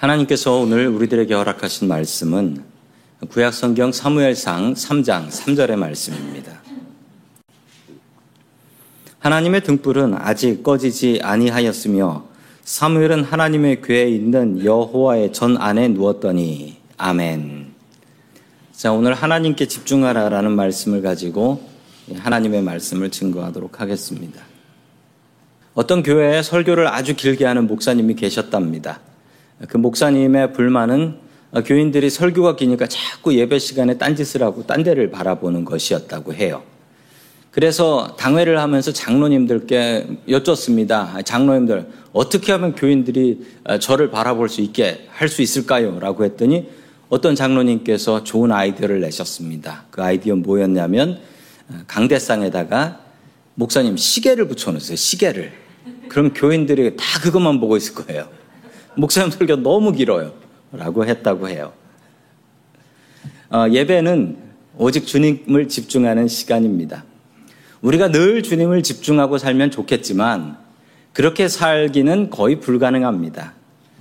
하나님께서 오늘 우리들에게 허락하신 말씀은 구약성경 사무엘상 3장 3절의 말씀입니다. 하나님의 등불은 아직 꺼지지 아니하였으며 사무엘은 하나님의 궤에 있는 여호와의 전 안에 누웠더니 아멘. 자, 오늘 하나님께 집중하라라는 말씀을 가지고 하나님의 말씀을 증거하도록 하겠습니다. 어떤 교회에 설교를 아주 길게 하는 목사님이 계셨답니다. 그 목사님의 불만은 교인들이 설교가 기니까 자꾸 예배 시간에 딴짓을 하고 딴 데를 바라보는 것이었다고 해요. 그래서 당회를 하면서 장로님들께 여쭙습니다. 장로님들, 어떻게 하면 교인들이 저를 바라볼 수 있게 할 수 있을까요? 라고 했더니 어떤 장로님께서 좋은 아이디어를 내셨습니다. 그 아이디어 뭐였냐면 강대상에다가 목사님 시계를 붙여놓으세요. 시계를. 그럼 교인들이 다 그것만 보고 있을 거예요. 목사님 설교 너무 길어요. 라고 했다고 해요. 어, 예배는 오직 주님을 집중하는 시간입니다. 우리가 늘 주님을 집중하고 살면 좋겠지만 그렇게 살기는 거의 불가능합니다.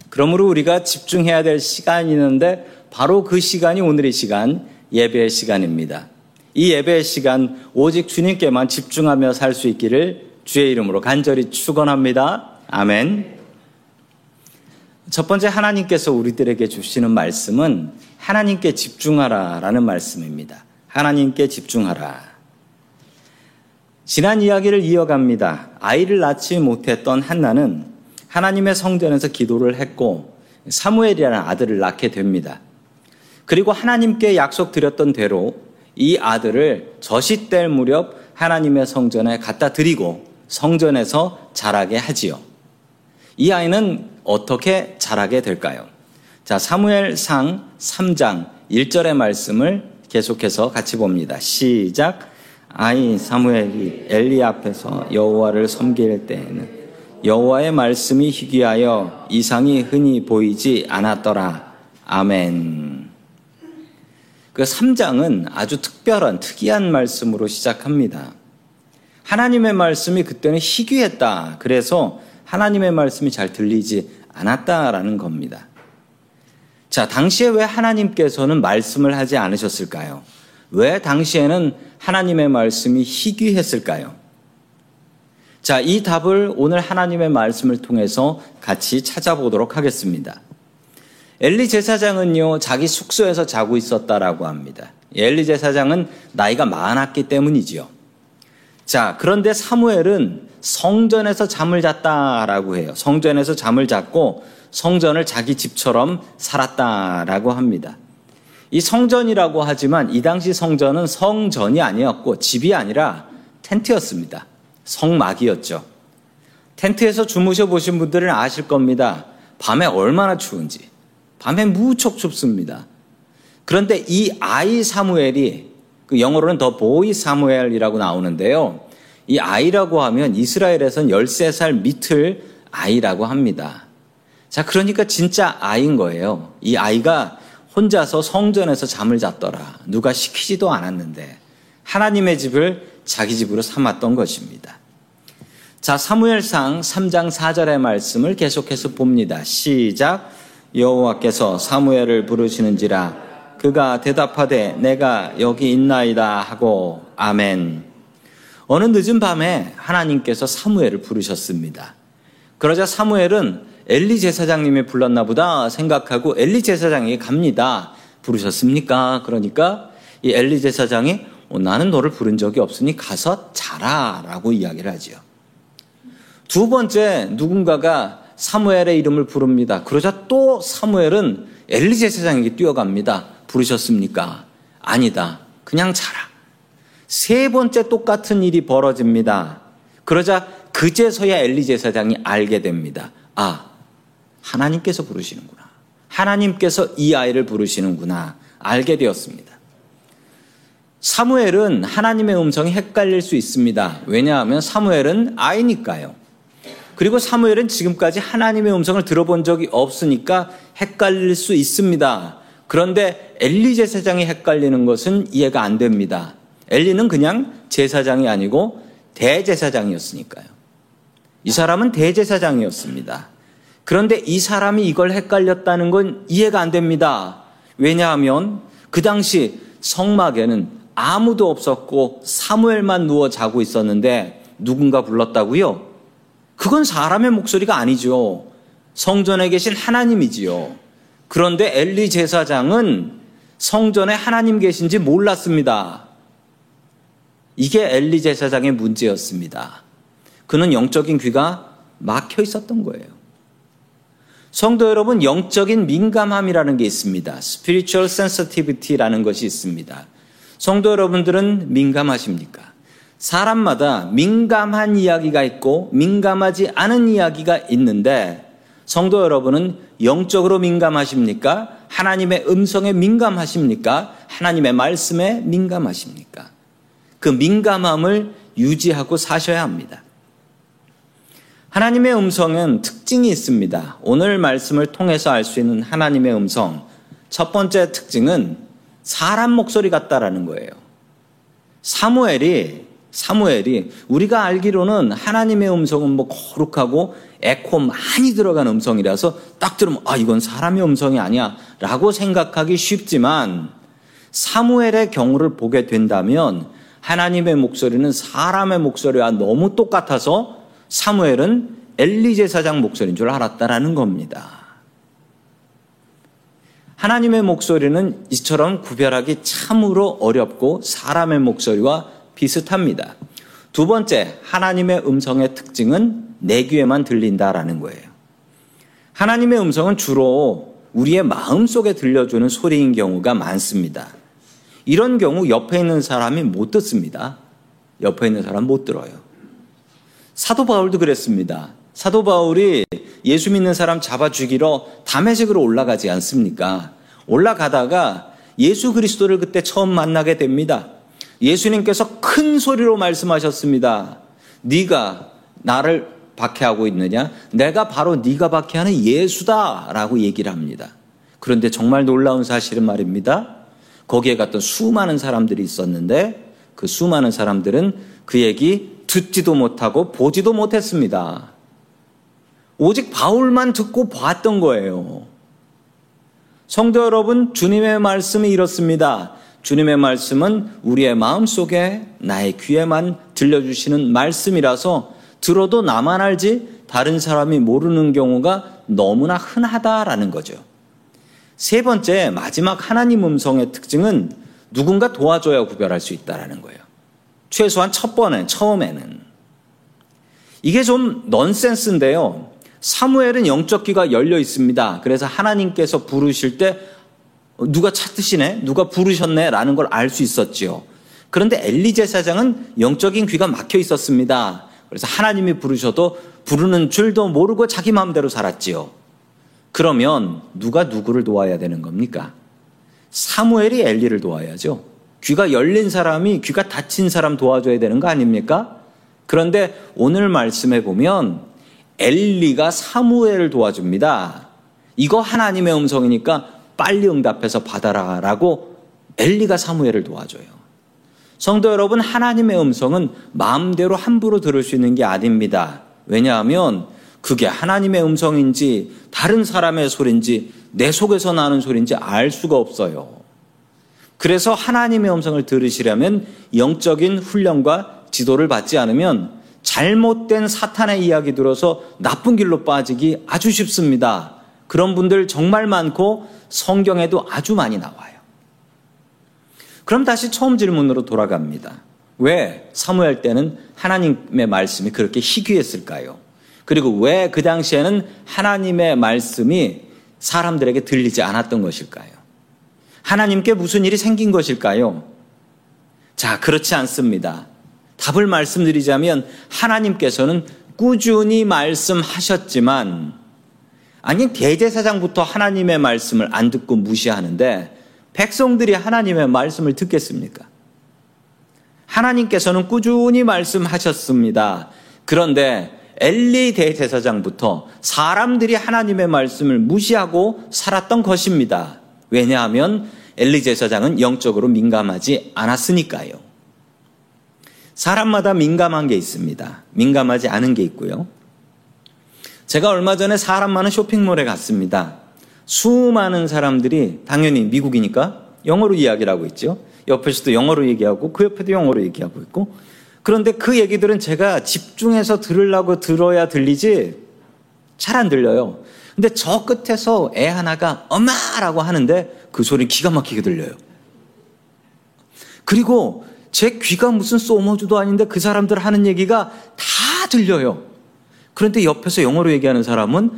그러므로 우리가 집중해야 될 시간이 있는데 바로 그 시간이 오늘의 시간, 예배의 시간입니다. 이 예배의 시간 오직 주님께만 집중하며 살 수 있기를 주의 이름으로 간절히 축원합니다. 아멘. 첫 번째 하나님께서 우리들에게 주시는 말씀은 하나님께 집중하라라는 말씀입니다. 하나님께 집중하라. 지난 이야기를 이어갑니다. 아이를 낳지 못했던 한나는 하나님의 성전에서 기도를 했고 사무엘이라는 아들을 낳게 됩니다. 그리고 하나님께 약속드렸던 대로 이 아들을 뗄 무렵 하나님의 성전에 갖다 드리고 성전에서 자라게 하지요. 이 아이는 어떻게 자라게 될까요? 자, 사무엘 상 3장 1절의 말씀을 계속해서 같이 봅니다. 시작. 아이 사무엘이 엘리 앞에서 여호와를 섬길 때에는 여호와의 말씀이 희귀하여 이상이 흔히 보이지 않았더라. 아멘. 그 3장은 아주 특별한 특이한 말씀으로 시작합니다. 하나님의 말씀이 그때는 희귀했다. 그래서 하나님의 말씀이 잘 들리지 않았다라는 겁니다. 자, 당시에 왜 하나님께서는 말씀을 하지 않으셨을까요? 왜 당시에는 하나님의 말씀이 희귀했을까요? 자, 이 답을 오늘 하나님의 말씀을 통해서 같이 찾아보도록 하겠습니다. 엘리 제사장은요, 자기 숙소에서 자고 있었다라고 합니다. 엘리 제사장은 나이가 많았기 때문이지요. 자, 그런데 사무엘은 성전에서 잠을 잤다라고 해요. 성전에서 잠을 잤고 성전을 자기 집처럼 살았다라고 합니다. 이 성전이라고 하지만 이 당시 성전은 성전이 아니었고 집이 아니라 텐트였습니다. 성막이었죠. 텐트에서 주무셔 보신 분들은 아실 겁니다. 밤에 얼마나 추운지. 밤에 무척 춥습니다. 그런데 이 아이 사무엘이 그 영어로는 더 보이 사무엘이라고 나오는데요. 이 아이라고 하면 이스라엘에선 13살 밑을 아이라고 합니다. 자, 그러니까 진짜 아이인 거예요. 이 아이가 혼자서 성전에서 잠을 잤더라. 누가 시키지도 않았는데 하나님의 집을 자기 집으로 삼았던 것입니다. 자, 사무엘상 3장 4절의 말씀을 계속해서 봅니다. 시작. 여호와께서 사무엘을 부르시는지라 그가 대답하되 내가 여기 있나이다 하고 아멘. 어느 늦은 밤에 하나님께서 사무엘을 부르셨습니다. 그러자 사무엘은 엘리 제사장님이 불렀나 보다 생각하고 엘리 제사장에게 갑니다. 부르셨습니까? 그러니까 이 엘리 제사장이 어, 나는 너를 부른 적이 없으니 가서 자라 라고 이야기를 하지요. 두 번째 누군가가 사무엘의 이름을 부릅니다. 그러자 또 사무엘은 엘리 제사장에게 뛰어갑니다. 부르셨습니까? 아니다. 그냥 자라. 세 번째 똑같은 일이 벌어집니다. 그러자 그제서야 엘리 제사장이 알게 됩니다. 아, 하나님께서 부르시는구나. 하나님께서 이 아이를 부르시는구나. 알게 되었습니다. 사무엘은 하나님의 음성이 헷갈릴 수 있습니다. 왜냐하면 사무엘은 아이니까요. 그리고 사무엘은 지금까지 하나님의 음성을 들어본 적이 없으니까 헷갈릴 수 있습니다. 그런데 엘리 제 사장이 헷갈리는 것은 이해가 안 됩니다. 엘리는 그냥 제사장이 아니고 대제사장이었으니까요. 이 사람은 대제사장이었습니다. 그런데 이 사람이 이걸 헷갈렸다는 건 이해가 안 됩니다. 왜냐하면 그 당시 성막에는 아무도 없었고 사무엘만 누워 자고 있었는데 누군가 불렀다고요? 그건 사람의 목소리가 아니죠. 성전에 계신 하나님이지요. 그런데 엘리 제사장은 성전에 하나님 계신지 몰랐습니다. 이게 엘리 제사장의 문제였습니다. 그는 영적인 귀가 막혀 있었던 거예요. 성도 여러분, 영적인 민감함이라는 게 있습니다. spiritual sensitivity라는 것이 있습니다. 성도 여러분들은 민감하십니까? 사람마다 민감한 이야기가 있고 민감하지 않은 이야기가 있는데 성도 여러분은 영적으로 민감하십니까? 하나님의 음성에 민감하십니까? 하나님의 말씀에 민감하십니까? 그 민감함을 유지하고 사셔야 합니다. 하나님의 음성은 특징이 있습니다. 오늘 말씀을 통해서 알 수 있는 하나님의 음성. 첫 번째 특징은 사람 목소리 같다라는 거예요. 사무엘이 사무엘이 우리가 알기로는 하나님의 음성은 뭐 거룩하고 에코 많이 들어간 음성이라서 딱 들으면 아 이건 사람의 음성이 아니야라고 생각하기 쉽지만 사무엘의 경우를 보게 된다면 하나님의 목소리는 사람의 목소리와 너무 똑같아서 사무엘은 엘리 제사장 목소리인 줄 알았다라는 겁니다. 하나님의 목소리는 이처럼 구별하기 참으로 어렵고 사람의 목소리와 비슷합니다. 두 번째, 하나님의 음성의 특징은 내 귀에만 들린다라는 거예요. 하나님의 음성은 주로 우리의 마음 속에 들려주는 소리인 경우가 많습니다. 이런 경우 옆에 있는 사람이 못 듣습니다. 옆에 있는 사람 못 들어요. 사도 바울도 그랬습니다. 사도 바울이 예수 믿는 사람 잡아 죽이러 담에색으로 올라가지 않습니까? 올라가다가 예수 그리스도를 그때 처음 만나게 됩니다. 예수님께서 큰 소리로 말씀하셨습니다. 네가 나를 박해하고 있느냐? 내가 바로 네가 박해하는 예수다라고 얘기를 합니다. 그런데 정말 놀라운 사실은 말입니다. 거기에 갔던 수많은 사람들이 있었는데 그 수많은 사람들은 그 얘기 듣지도 못하고 보지도 못했습니다. 오직 바울만 듣고 봤던 거예요. 성도 여러분, 주님의 말씀이 이렇습니다. 주님의 말씀은 우리의 마음 속에 나의 귀에만 들려주시는 말씀이라서 들어도 나만 알지 다른 사람이 모르는 경우가 너무나 흔하다라는 거죠. 세 번째, 마지막 하나님 음성의 특징은 누군가 도와줘야 구별할 수 있다라는 거예요. 최소한 첫 번에, 처음에는. 이게 좀 넌센스인데요. 사무엘은 영적 귀가 열려 있습니다. 그래서 하나님께서 부르실 때 누가 찾으시네? 누가 부르셨네? 라는 걸 알 수 있었지요. 그런데 엘리 제사장은 영적인 귀가 막혀 있었습니다. 그래서 하나님이 부르셔도 부르는 줄도 모르고 자기 마음대로 살았지요. 그러면 누가 누구를 도와야 되는 겁니까? 사무엘이 엘리를 도와야죠. 귀가 열린 사람이 귀가 닫힌 사람 도와줘야 되는 거 아닙니까? 그런데 오늘 말씀해 보면 엘리가 사무엘을 도와줍니다. 이거 하나님의 음성이니까 빨리 응답해서 받아라 라고 엘리가 사무엘을 도와줘요. 성도 여러분, 하나님의 음성은 마음대로 함부로 들을 수 있는 게 아닙니다. 왜냐하면 그게 하나님의 음성인지 다른 사람의 소리인지 내 속에서 나는 소리인지 알 수가 없어요. 그래서 하나님의 음성을 들으시려면 영적인 훈련과 지도를 받지 않으면 잘못된 사탄의 이야기 들어서 나쁜 길로 빠지기 아주 쉽습니다. 그런 분들 정말 많고 성경에도 아주 많이 나와요. 그럼 다시 처음 질문으로 돌아갑니다. 왜 사무엘 때는 하나님의 말씀이 그렇게 희귀했을까요? 그리고 왜 그 당시에는 하나님의 말씀이 사람들에게 들리지 않았던 것일까요? 하나님께 무슨 일이 생긴 것일까요? 자, 그렇지 않습니다. 답을 말씀드리자면 하나님께서는 꾸준히 말씀하셨지만 아니 대제사장부터 하나님의 말씀을 안 듣고 무시하는데 백성들이 하나님의 말씀을 듣겠습니까? 하나님께서는 꾸준히 말씀하셨습니다. 그런데 엘리 대제사장부터 사람들이 하나님의 말씀을 무시하고 살았던 것입니다. 왜냐하면 엘리 제사장은 영적으로 민감하지 않았으니까요. 사람마다 민감한 게 있습니다. 민감하지 않은 게 있고요. 제가 얼마 전에 사람 많은 쇼핑몰에 갔습니다. 수많은 사람들이 당연히 미국이니까 영어로 이야기를 하고 있죠. 옆에서도 영어로 얘기하고 그 옆에도 영어로 얘기하고 있고 그런데 그 얘기들은 제가 집중해서 들으려고 들어야 들리지 잘 안 들려요. 근데 저 끝에서 애 하나가 엄마라고 하는데 그 소리 기가 막히게 들려요. 그리고 제 귀가 무슨 소머주도 아닌데 그 사람들 하는 얘기가 다 들려요. 그런데 옆에서 영어로 얘기하는 사람은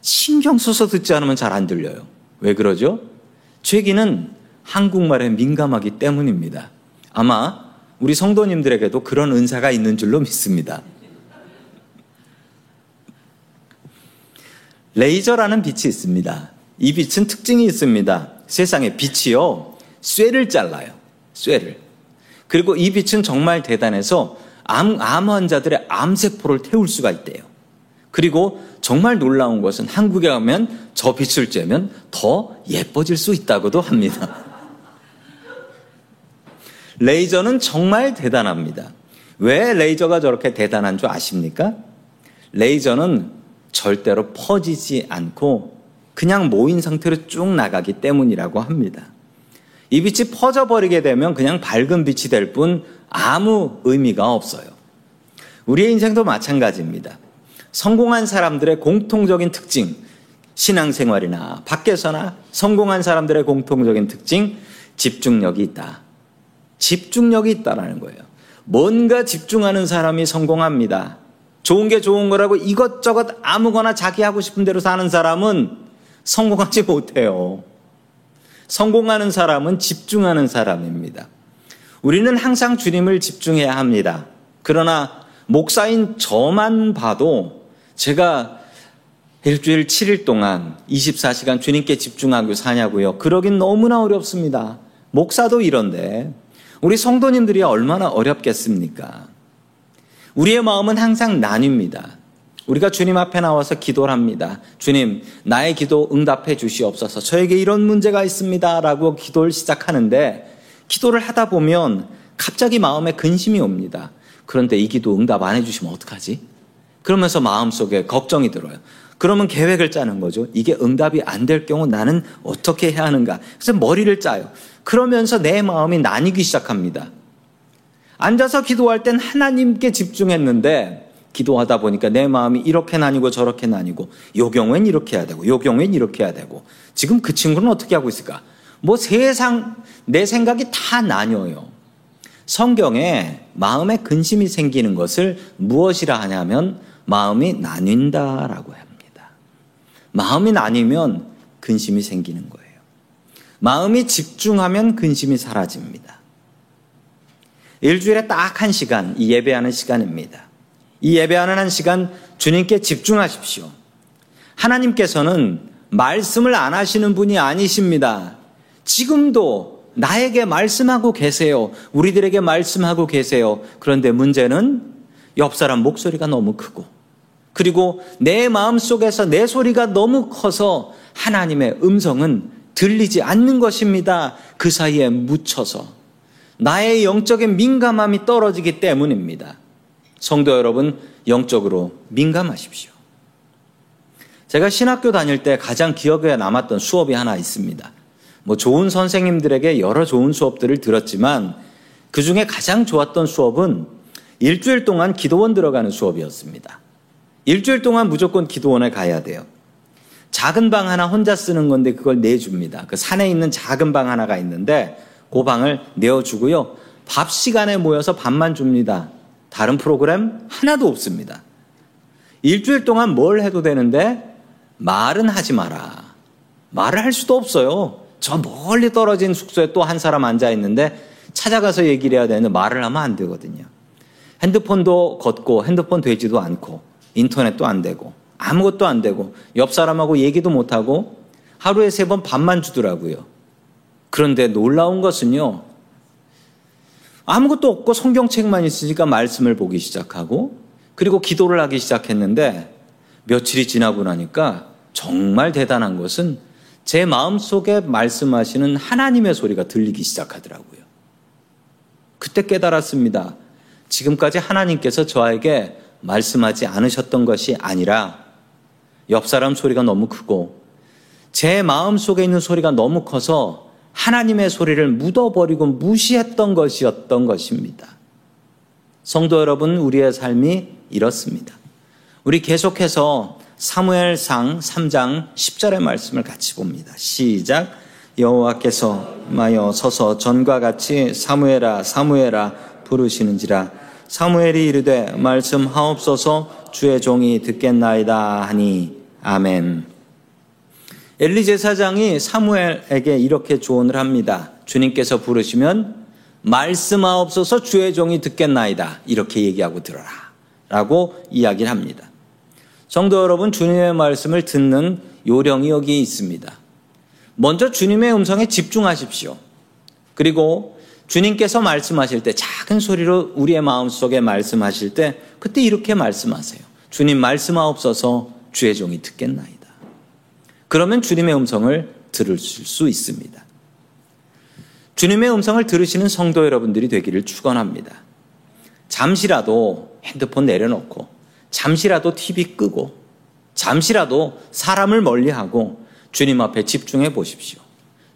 신경 써서 듣지 않으면 잘 안 들려요. 왜 그러죠? 제 귀는 한국말에 민감하기 때문입니다. 아마 우리 성도님들에게도 그런 은사가 있는 줄로 믿습니다. 레이저라는 빛이 있습니다. 이 빛은 특징이 있습니다. 세상에 빛이요, 쇠를 잘라요. 쇠를. 그리고 이 빛은 정말 대단해서 암, 암 환자들의 암세포를 태울 수가 있대요. 그리고 정말 놀라운 것은 한국에 가면 저 빛을 쬐면 더 예뻐질 수 있다고도 합니다. 레이저는 정말 대단합니다. 왜 레이저가 저렇게 대단한 줄 아십니까? 레이저는 절대로 퍼지지 않고 그냥 모인 상태로 쭉 나가기 때문이라고 합니다. 이 빛이 퍼져버리게 되면 그냥 밝은 빛이 될 뿐 아무 의미가 없어요. 우리의 인생도 마찬가지입니다. 성공한 사람들의 공통적인 특징, 신앙생활이나 밖에서나 성공한 사람들의 공통적인 특징, 집중력이 있다. 집중력이 있다라는 거예요. 뭔가 집중하는 사람이 성공합니다. 좋은 게 좋은 거라고 이것저것 아무거나 자기 하고 싶은 대로 사는 사람은 성공하지 못해요. 성공하는 사람은 집중하는 사람입니다. 우리는 항상 주님을 집중해야 합니다. 그러나 목사인 저만 봐도 제가 일주일 7일 동안 24시간 주님께 집중하고 사냐고요. 그러긴 너무나 어렵습니다. 목사도 이런데 우리 성도님들이 얼마나 어렵겠습니까? 우리의 마음은 항상 나뉩니다. 우리가 주님 앞에 나와서 기도를 합니다. 주님, 나의 기도 응답해 주시옵소서. 저에게 이런 문제가 있습니다. 라고 기도를 시작하는데, 기도를 하다 보면 갑자기 마음에 근심이 옵니다. 그런데 이 기도 응답 안 해주시면 어떡하지? 그러면서 마음속에 걱정이 들어요. 그러면 계획을 짜는 거죠. 이게 응답이 안 될 경우 나는 어떻게 해야 하는가. 그래서 머리를 짜요. 그러면서 내 마음이 나뉘기 시작합니다. 앉아서 기도할 땐 하나님께 집중했는데 기도하다 보니까 내 마음이 이렇게 나뉘고 저렇게 나뉘고 요 경우엔 이렇게 해야 되고 요 경우엔 이렇게 해야 되고 지금 그 친구는 어떻게 하고 있을까? 뭐 세상 내 생각이 다 나뉘어요. 성경에 마음에 근심이 생기는 것을 무엇이라 하냐면 마음이 나뉜다라고 합니다. 마음이 나뉘면 근심이 생기는 거예요. 마음이 집중하면 근심이 사라집니다. 일주일에 딱 한 시간, 이 예배하는 시간입니다. 이 예배하는 한 시간 주님께 집중하십시오. 하나님께서는 말씀을 안 하시는 분이 아니십니다. 지금도 나에게 말씀하고 계세요. 우리들에게 말씀하고 계세요. 그런데 문제는 옆 사람 목소리가 너무 크고, 그리고 내 마음 속에서 내 소리가 너무 커서 하나님의 음성은 들리지 않는 것입니다. 그 사이에 묻혀서. 나의 영적인 민감함이 떨어지기 때문입니다. 성도 여러분, 영적으로 민감하십시오. 제가 신학교 다닐 때 가장 기억에 남았던 수업이 하나 있습니다. 뭐 좋은 선생님들에게 여러 좋은 수업들을 들었지만 그 중에 가장 좋았던 수업은 일주일 동안 기도원 들어가는 수업이었습니다. 일주일 동안 무조건 기도원에 가야 돼요. 작은 방 하나 혼자 쓰는 건데 그걸 내줍니다. 그 산에 있는 작은 방 하나가 있는데 그 방을 내어주고요. 밥 시간에 모여서 밥만 줍니다. 다른 프로그램 하나도 없습니다. 일주일 동안 뭘 해도 되는데 말은 하지 마라. 말을 할 수도 없어요. 저 멀리 떨어진 숙소에 또 한 사람 앉아 있는데 찾아가서 얘기를 해야 되는데 말을 하면 안 되거든요. 핸드폰도 걷고 핸드폰 되지도 않고 인터넷도 안 되고 아무것도 안 되고 옆 사람하고 얘기도 못 하고 하루에 세 번 밥만 주더라고요. 그런데 놀라운 것은요. 아무것도 없고 성경책만 있으니까 말씀을 보기 시작하고 그리고 기도를 하기 시작했는데 며칠이 지나고 나니까 정말 대단한 것은 제 마음 속에 말씀하시는 하나님의 소리가 들리기 시작하더라고요. 그때 깨달았습니다. 지금까지 하나님께서 저에게 말씀하지 않으셨던 것이 아니라 옆 사람 소리가 너무 크고 제 마음 속에 있는 소리가 너무 커서 하나님의 소리를 묻어버리고 무시했던 것이었던 것입니다. 성도 여러분, 우리의 삶이 이렇습니다. 우리 계속해서 사무엘상 3장 10절의 말씀을 같이 봅니다. 시작. 여호와께서 마여 서서 전과 같이 사무엘아 사무엘아 부르시는지라 사무엘이 이르되 말씀하옵소서 주의 종이 듣겠나이다 하니 아멘. 엘리 제사장이 사무엘에게 이렇게 조언을 합니다. 주님께서 부르시면 말씀하옵소서 주의 종이 듣겠나이다. 이렇게 얘기하고 들어라. 라고 이야기를 합니다. 성도 여러분, 주님의 말씀을 듣는 요령이 여기 있습니다. 먼저 주님의 음성에 집중하십시오. 그리고 주님께서 말씀하실 때 작은 소리로 우리의 마음속에 말씀하실 때 그때 이렇게 말씀하세요. 주님 말씀하옵소서 주의 종이 듣겠나이다. 그러면 주님의 음성을 들을 수 있습니다. 주님의 음성을 들으시는 성도 여러분들이 되기를 축원합니다. 잠시라도 핸드폰 내려놓고 잠시라도 TV 끄고 잠시라도 사람을 멀리하고 주님 앞에 집중해 보십시오.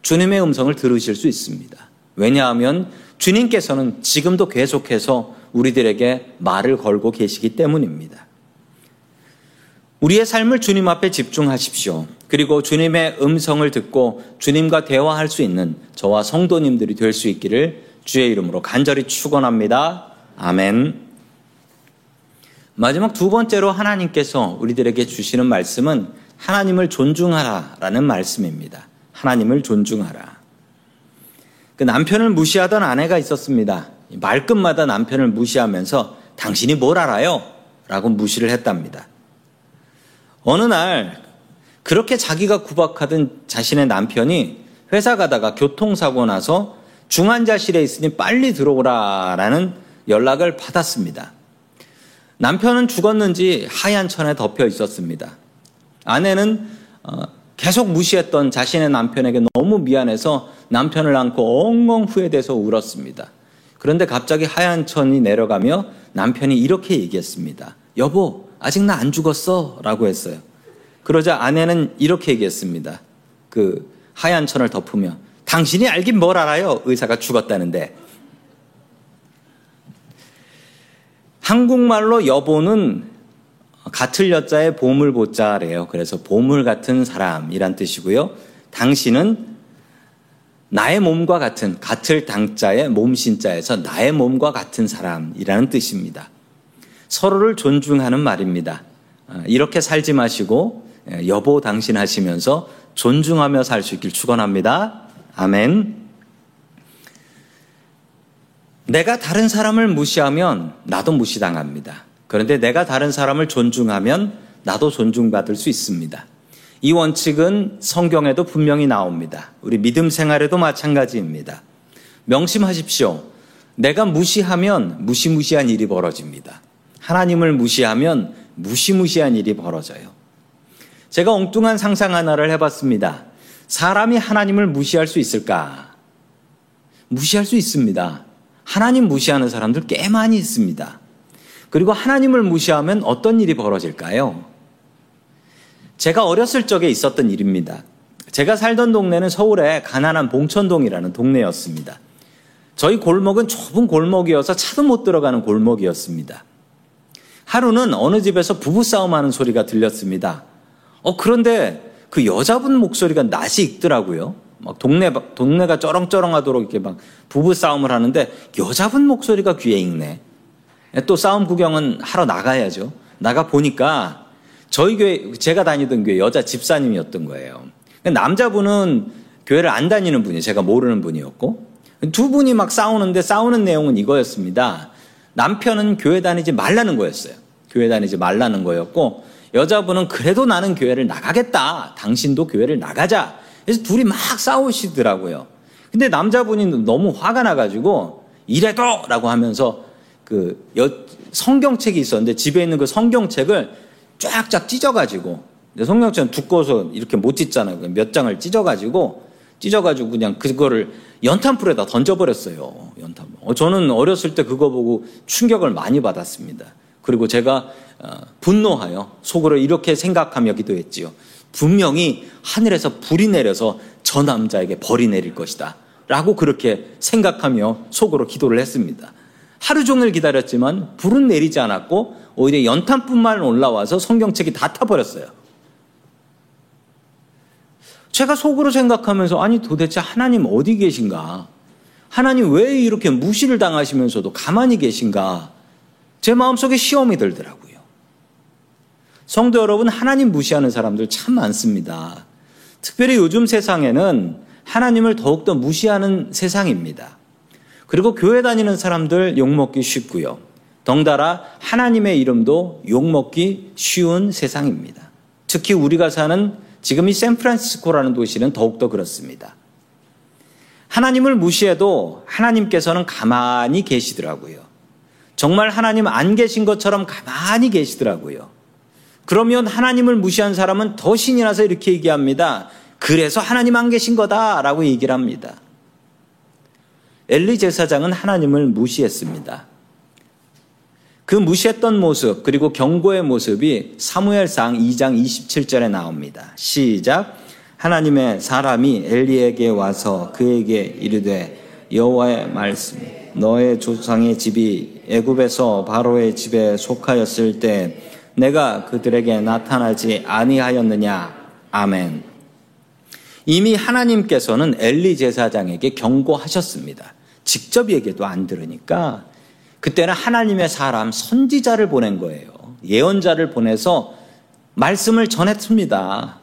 주님의 음성을 들으실 수 있습니다. 왜냐하면 주님께서는 지금도 계속해서 우리들에게 말을 걸고 계시기 때문입니다. 우리의 삶을 주님 앞에 집중하십시오. 그리고 주님의 음성을 듣고 주님과 대화할 수 있는 저와 성도님들이 될 수 있기를 주의 이름으로 간절히 축원합니다. 아멘. 마지막 두 번째로 하나님께서 우리들에게 주시는 말씀은 하나님을 존중하라라는 말씀입니다. 하나님을 존중하라. 그 남편을 무시하던 아내가 있었습니다. 말끝마다 남편을 무시하면서 당신이 뭘 알아요? 라고 무시를 했답니다. 어느 날 그렇게 자기가 구박하던 자신의 남편이 회사 가다가 교통사고 나서 중환자실에 있으니 빨리 들어오라라는 연락을 받았습니다. 남편은 죽었는지 하얀 천에 덮여 있었습니다. 아내는 어, 계속 무시했던 자신의 남편에게 너무 미안해서 남편을 안고 엉엉 후회돼서 울었습니다. 그런데 갑자기 하얀 천이 내려가며 남편이 이렇게 얘기했습니다. 여보, 아직 나 안 죽었어. 라고 했어요. 그러자 아내는 이렇게 얘기했습니다. 그 하얀 천을 덮으며 당신이 알긴 뭘 알아요? 의사가 죽었다는데. 한국말로 여보는 같을 여자의 보물 보자래요. 그래서 보물 같은 사람이란 뜻이고요. 당신은 나의 몸과 같은 같을 당자의 몸신자에서 나의 몸과 같은 사람이라는 뜻입니다. 서로를 존중하는 말입니다. 어, 이렇게 살지 마시고 예, 여보 당신 하시면서 존중하며 살 수 있길 축원합니다. 아멘. 내가 다른 사람을 무시하면 나도 무시당합니다. 그런데 내가 다른 사람을 존중하면 나도 존중받을 수 있습니다. 이 원칙은 성경에도 분명히 나옵니다. 우리 믿음 생활에도 마찬가지입니다. 명심하십시오. 내가 무시하면 무시무시한 일이 벌어집니다. 하나님을 무시하면 무시무시한 일이 벌어져요. 제가 엉뚱한 상상 하나를 해봤습니다. 사람이 하나님을 무시할 수 있을까? 무시할 수 있습니다. 하나님 무시하는 사람들 꽤 많이 있습니다. 그리고 하나님을 무시하면 어떤 일이 벌어질까요? 제가 어렸을 적에 있었던 일입니다. 제가 살던 동네는 서울의 가난한 봉천동이라는 동네였습니다. 저희 골목은 좁은 골목이어서 차도 못 들어가는 골목이었습니다. 하루는 어느 집에서 부부싸움 하는 소리가 들렸습니다. 어, 그런데 그 여자분 목소리가 낯이 익더라고요. 막 동네, 동네가 쩌렁쩌렁하도록 이렇게 막 부부싸움을 하는데 여자분 목소리가 귀에 익네. 또 싸움 구경은 하러 나가야죠. 나가 보니까 저희 교회, 제가 다니던 교회 여자 집사님이었던 거예요. 남자분은 교회를 안 다니는 분이 제가 모르는 분이었고 두 분이 막 싸우는데 싸우는 내용은 이거였습니다. 남편은 교회 다니지 말라는 거였어요. 교회 다니지 말라는 거였고 여자분은 그래도 나는 교회를 나가겠다. 당신도 교회를 나가자. 그래서 둘이 막 싸우시더라고요. 근데 남자분이 너무 화가 나가지고 이래도! 라고 하면서 그 여, 성경책이 있었는데 집에 있는 그 성경책을 쫙쫙 찢어가지고 성경책은 두꺼워서 이렇게 못 찢잖아요. 몇 장을 찢어가지고 찢어가지고 그냥 그거를 연탄불에다 던져버렸어요. 연탄. 어, 저는 어렸을 때 그거 보고 충격을 많이 받았습니다. 그리고 제가 어, 분노하여 속으로 이렇게 생각하며 기도했지요. 분명히 하늘에서 불이 내려서 저 남자에게 벌이 내릴 것이다. 라고 그렇게 생각하며 속으로 기도를 했습니다. 하루 종일 기다렸지만 불은 내리지 않았고 오히려 연탄뿐만 올라와서 성경책이 다 타버렸어요. 제가 속으로 생각하면서 아니 도대체 하나님 어디 계신가? 하나님 왜 이렇게 무시를 당하시면서도 가만히 계신가? 제 마음속에 시험이 들더라고요. 성도 여러분, 하나님 무시하는 사람들 참 많습니다. 특별히 요즘 세상에는 하나님을 더욱더 무시하는 세상입니다. 그리고 교회 다니는 사람들 욕먹기 쉽고요. 덩달아 하나님의 이름도 욕먹기 쉬운 세상입니다. 특히 우리가 사는 지금 이 샌프란시스코라는 도시는 더욱더 그렇습니다. 하나님을 무시해도 하나님께서는 가만히 계시더라고요. 정말 하나님 안 계신 것처럼 가만히 계시더라고요. 그러면 하나님을 무시한 사람은 더 신이 나서 이렇게 얘기합니다. 그래서 하나님 안 계신 거다라고 얘기를 합니다. 엘리 제사장은 하나님을 무시했습니다. 그 무시했던 모습 그리고 경고의 모습이 사무엘상 2장 27절에 나옵니다. 시작 하나님의 사람이 엘리에게 와서 그에게 이르되 여호와의 말씀 너의 조상의 집이 애굽에서 바로의 집에 속하였을 때 내가 그들에게 나타나지 아니하였느냐 아멘. 이미 하나님께서는 엘리 제사장에게 경고하셨습니다. 직접 얘기도 안 들으니까 그때는 하나님의 사람 선지자를 보낸 거예요. 예언자를 보내서 말씀을 전했습니다.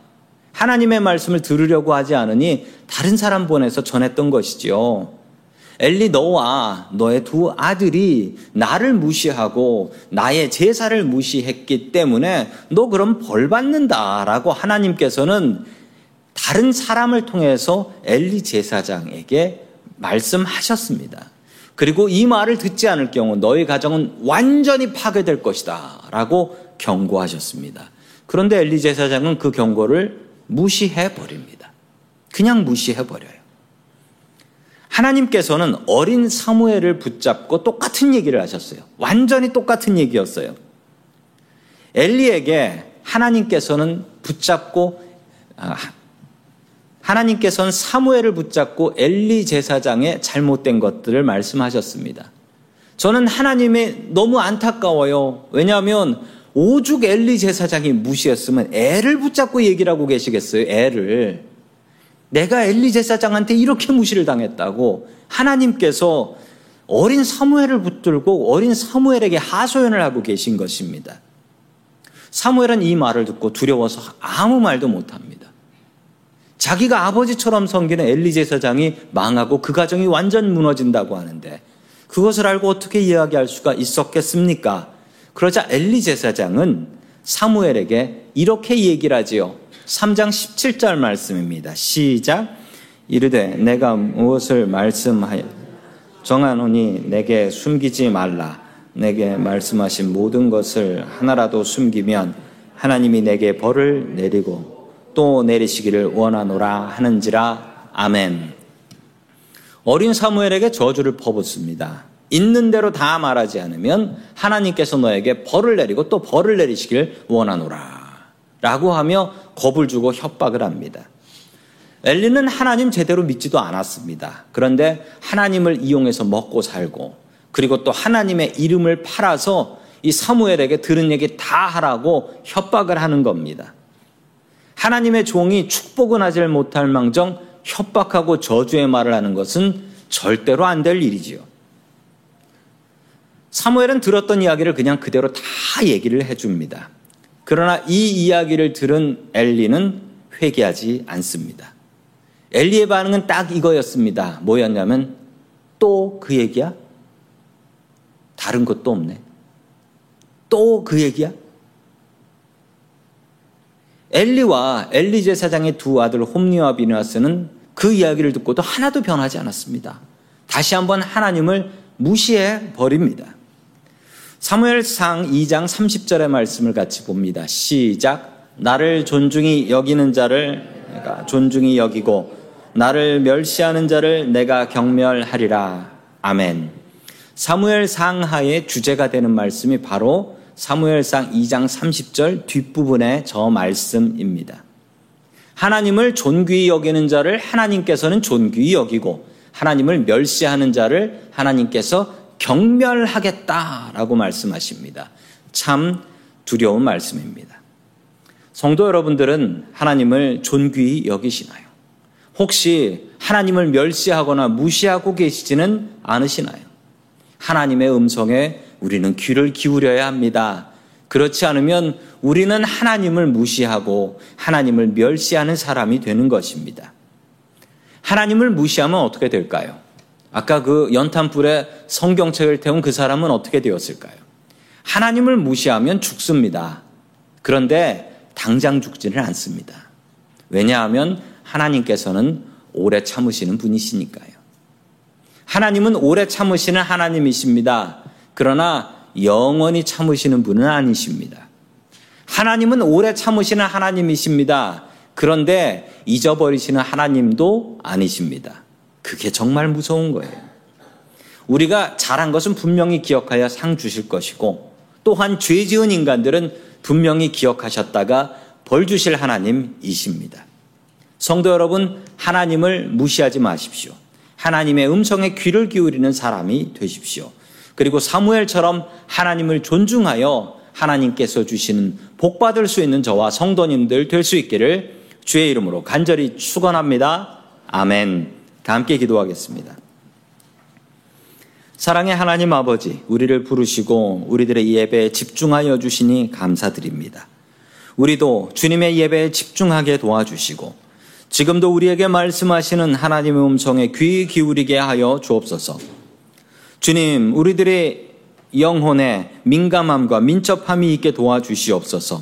하나님의 말씀을 들으려고 하지 않으니 다른 사람 보내서 전했던 것이지요. 엘리 너와 너의 두 아들이 나를 무시하고 나의 제사를 무시했기 때문에 너 그럼 벌 받는다라고 하나님께서는 다른 사람을 통해서 엘리 제사장에게 말씀하셨습니다. 그리고 이 말을 듣지 않을 경우 너희 가정은 완전히 파괴될 것이다. 라고 경고하셨습니다. 그런데 엘리 제사장은 그 경고를 무시해 버립니다. 그냥 무시해 버려요. 하나님께서는 어린 사무엘을 붙잡고 똑같은 얘기를 하셨어요. 완전히 똑같은 얘기였어요. 엘리에게 하나님께서는 붙잡고 아, 하나님께서는 사무엘을 붙잡고 엘리 제사장의 잘못된 것들을 말씀하셨습니다. 저는 하나님의 너무 안타까워요. 왜냐하면 오죽 엘리 제사장이 무시했으면 애를 붙잡고 얘기를 하고 계시겠어요. 애를. 내가 엘리 제사장한테 이렇게 무시를 당했다고 하나님께서 어린 사무엘을 붙들고 어린 사무엘에게 하소연을 하고 계신 것입니다. 사무엘은 이 말을 듣고 두려워서 아무 말도 못합니다. 자기가 아버지처럼 섬기는 엘리 제사장이 망하고 그 가정이 완전 무너진다고 하는데 그것을 알고 어떻게 이야기할 수가 있었겠습니까? 그러자 엘리 제사장은 사무엘에게 이렇게 얘기를 하지요. 3장 17절 말씀입니다. 시작. 이르되 내가 무엇을 말씀하여 정하노니 내게 숨기지 말라. 내게 말씀하신 모든 것을 하나라도 숨기면 하나님이 내게 벌을 내리고 또 내리시기를 원하노라 하는지라 아멘. 어린 사무엘에게 저주를 퍼붓습니다. 있는 대로 다 말하지 않으면 하나님께서 너에게 벌을 내리고 또 벌을 내리시길 원하노라. 라고 하며 겁을 주고 협박을 합니다. 엘리는 하나님 제대로 믿지도 않았습니다. 그런데 하나님을 이용해서 먹고 살고 그리고 또 하나님의 이름을 팔아서 이 사무엘에게 들은 얘기 다 하라고 협박을 하는 겁니다. 하나님의 종이 축복은 하질 못할 망정 협박하고 저주의 말을 하는 것은 절대로 안 될 일이지요. 사무엘은 들었던 이야기를 그냥 그대로 다 얘기를 해줍니다. 그러나 이 이야기를 들은 엘리는 회개하지 않습니다. 엘리의 반응은 딱 이거였습니다. 뭐였냐면 또 그 얘기야? 다른 것도 없네. 또 그 얘기야? 엘리와 엘리 제사장의 두 아들 홈리와 비나스는 그 이야기를 듣고도 하나도 변하지 않았습니다. 다시 한번 하나님을 무시해 버립니다. 사무엘상 2장 30절의 말씀을 같이 봅니다. 시작. 나를 존중히 여기는 자를 내가 존중히 여기고 나를 멸시하는 자를 내가 경멸하리라. 아멘. 사무엘 상하의 주제가 되는 말씀이 바로 사무엘상 2장 30절 뒷부분의 저 말씀입니다. 하나님을 존귀히 여기는 자를 하나님께서는 존귀히 여기고 하나님을 멸시하는 자를 하나님께서 경멸하겠다라고 말씀하십니다. 참 두려운 말씀입니다. 성도 여러분들은 하나님을 존귀히 여기시나요? 혹시 하나님을 멸시하거나 무시하고 계시지는 않으시나요? 하나님의 음성에 우리는 귀를 기울여야 합니다. 그렇지 않으면 우리는 하나님을 무시하고 하나님을 멸시하는 사람이 되는 것입니다. 하나님을 무시하면 어떻게 될까요? 아까 그 연탄불에 성경책을 태운 그 사람은 어떻게 되었을까요? 하나님을 무시하면 죽습니다. 그런데 당장 죽지는 않습니다. 왜냐하면 하나님께서는 오래 참으시는 분이시니까요. 하나님은 오래 참으시는 하나님이십니다. 그러나 영원히 참으시는 분은 아니십니다. 하나님은 오래 참으시는 하나님이십니다. 그런데 잊어버리시는 하나님도 아니십니다. 그게 정말 무서운 거예요. 우리가 잘한 것은 분명히 기억하여 상 주실 것이고 또한 죄 지은 인간들은 분명히 기억하셨다가 벌 주실 하나님이십니다. 성도 여러분, 하나님을 무시하지 마십시오. 하나님의 음성에 귀를 기울이는 사람이 되십시오. 그리고 사무엘처럼 하나님을 존중하여 하나님께서 주시는 복 받을 수 있는 저와 성도님들 될 수 있기를 주의 이름으로 간절히 축원합니다. 아멘. 다 함께 기도하겠습니다. 사랑의 하나님 아버지, 우리를 부르시고 우리들의 예배에 집중하여 주시니 감사드립니다. 우리도 주님의 예배에 집중하게 도와주시고 지금도 우리에게 말씀하시는 하나님의 음성에 귀 기울이게 하여 주옵소서. 주님, 우리들의 영혼에 민감함과 민첩함이 있게 도와주시옵소서.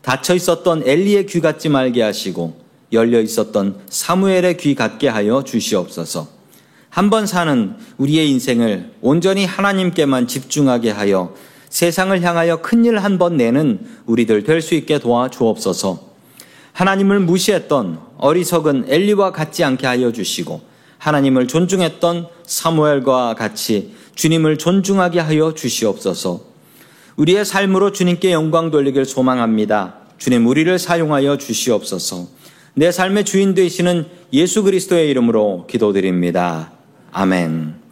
닫혀 있었던 엘리의 귀 갖지 말게 하시고 열려 있었던 사무엘의 귀 갖게 하여 주시옵소서. 한 번 사는 우리의 인생을 온전히 하나님께만 집중하게 하여 세상을 향하여 큰일 한 번 내는 우리들 될 수 있게 도와주옵소서. 하나님을 무시했던 어리석은 엘리와 같지 않게 하여 주시고 하나님을 존중했던 사무엘과 같이 주님을 존중하게 하여 주시옵소서. 우리의 삶으로 주님께 영광 돌리길 소망합니다. 주님 우리를 사용하여 주시옵소서. 내 삶의 주인 되시는 예수 그리스도의 이름으로 기도드립니다. 아멘.